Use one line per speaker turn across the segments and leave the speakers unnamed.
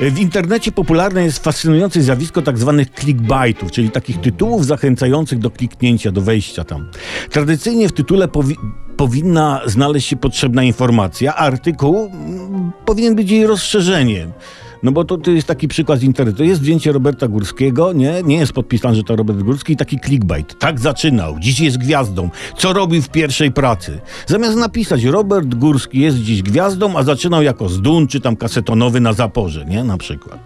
W internecie popularne jest fascynujące zjawisko tak zwanych clickbaitów, czyli takich tytułów zachęcających do kliknięcia, do wejścia tam. Tradycyjnie w tytule powi powinna znaleźć się potrzebna informacja, a artykuł mm, powinien być jej rozszerzeniem. No bo to, to jest taki przykład z internetu. Jest zdjęcie Roberta Górskiego, nie? Nie jest podpisane, że to Robert Górski i taki clickbait. Tak zaczynał. Dziś jest gwiazdą. Co robił w pierwszej pracy? Zamiast napisać Robert Górski jest dziś gwiazdą, a zaczynał jako zdun czy tam kasetonowy na zaporze, nie? Na przykład.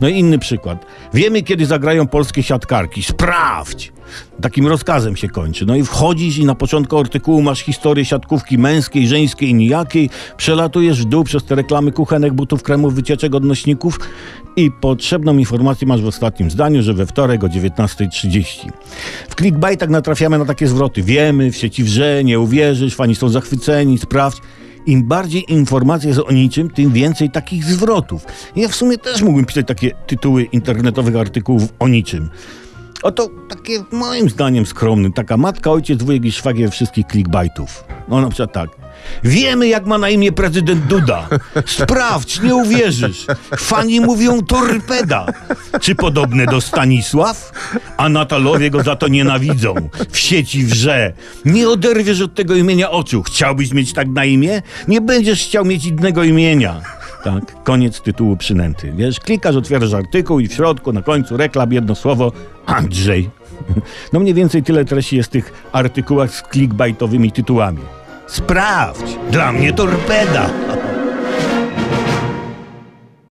No i inny przykład. Wiemy, kiedy zagrają polskie siatkarki. Sprawdź! Takim rozkazem się kończy. No i wchodzisz i na początku artykułu masz historię siatkówki męskiej, żeńskiej, nijakiej. Przelatujesz w dół przez te reklamy kuchenek, butów, kremów, wycieczek, odnośników i potrzebną informację masz w ostatnim zdaniu, że we wtorek o 19.30. W clickbaitach natrafiamy na takie zwroty. Wiemy, w sieci wrze, nie uwierzysz, fani są zachwyceni, sprawdź. Im bardziej informacja jest o niczym, tym więcej takich zwrotów. Ja w sumie też mógłbym pisać takie tytuły internetowych artykułów o niczym. Oto takie moim zdaniem skromny, taka matka, ojciec, wujek i szwagier wszystkich clickbaitów. No na przykład tak. Wiemy, jak ma na imię prezydent Duda. Sprawdź, nie uwierzysz. Fani mówią torpeda. Czy podobne do Stanisław? A Natalowie go za to nienawidzą. W sieci wrze. Nie oderwiesz od tego imienia oczu. Chciałbyś mieć tak na imię? Nie będziesz chciał mieć innego imienia. Tak, koniec tytułu przynęty. Wiesz, klikasz, otwierasz artykuł i w środku, na końcu reklam, jedno słowo Andrzej. No mniej więcej tyle treści jest w tych artykułach z clickbaitowymi tytułami. Sprawdź! Dla mnie torpeda!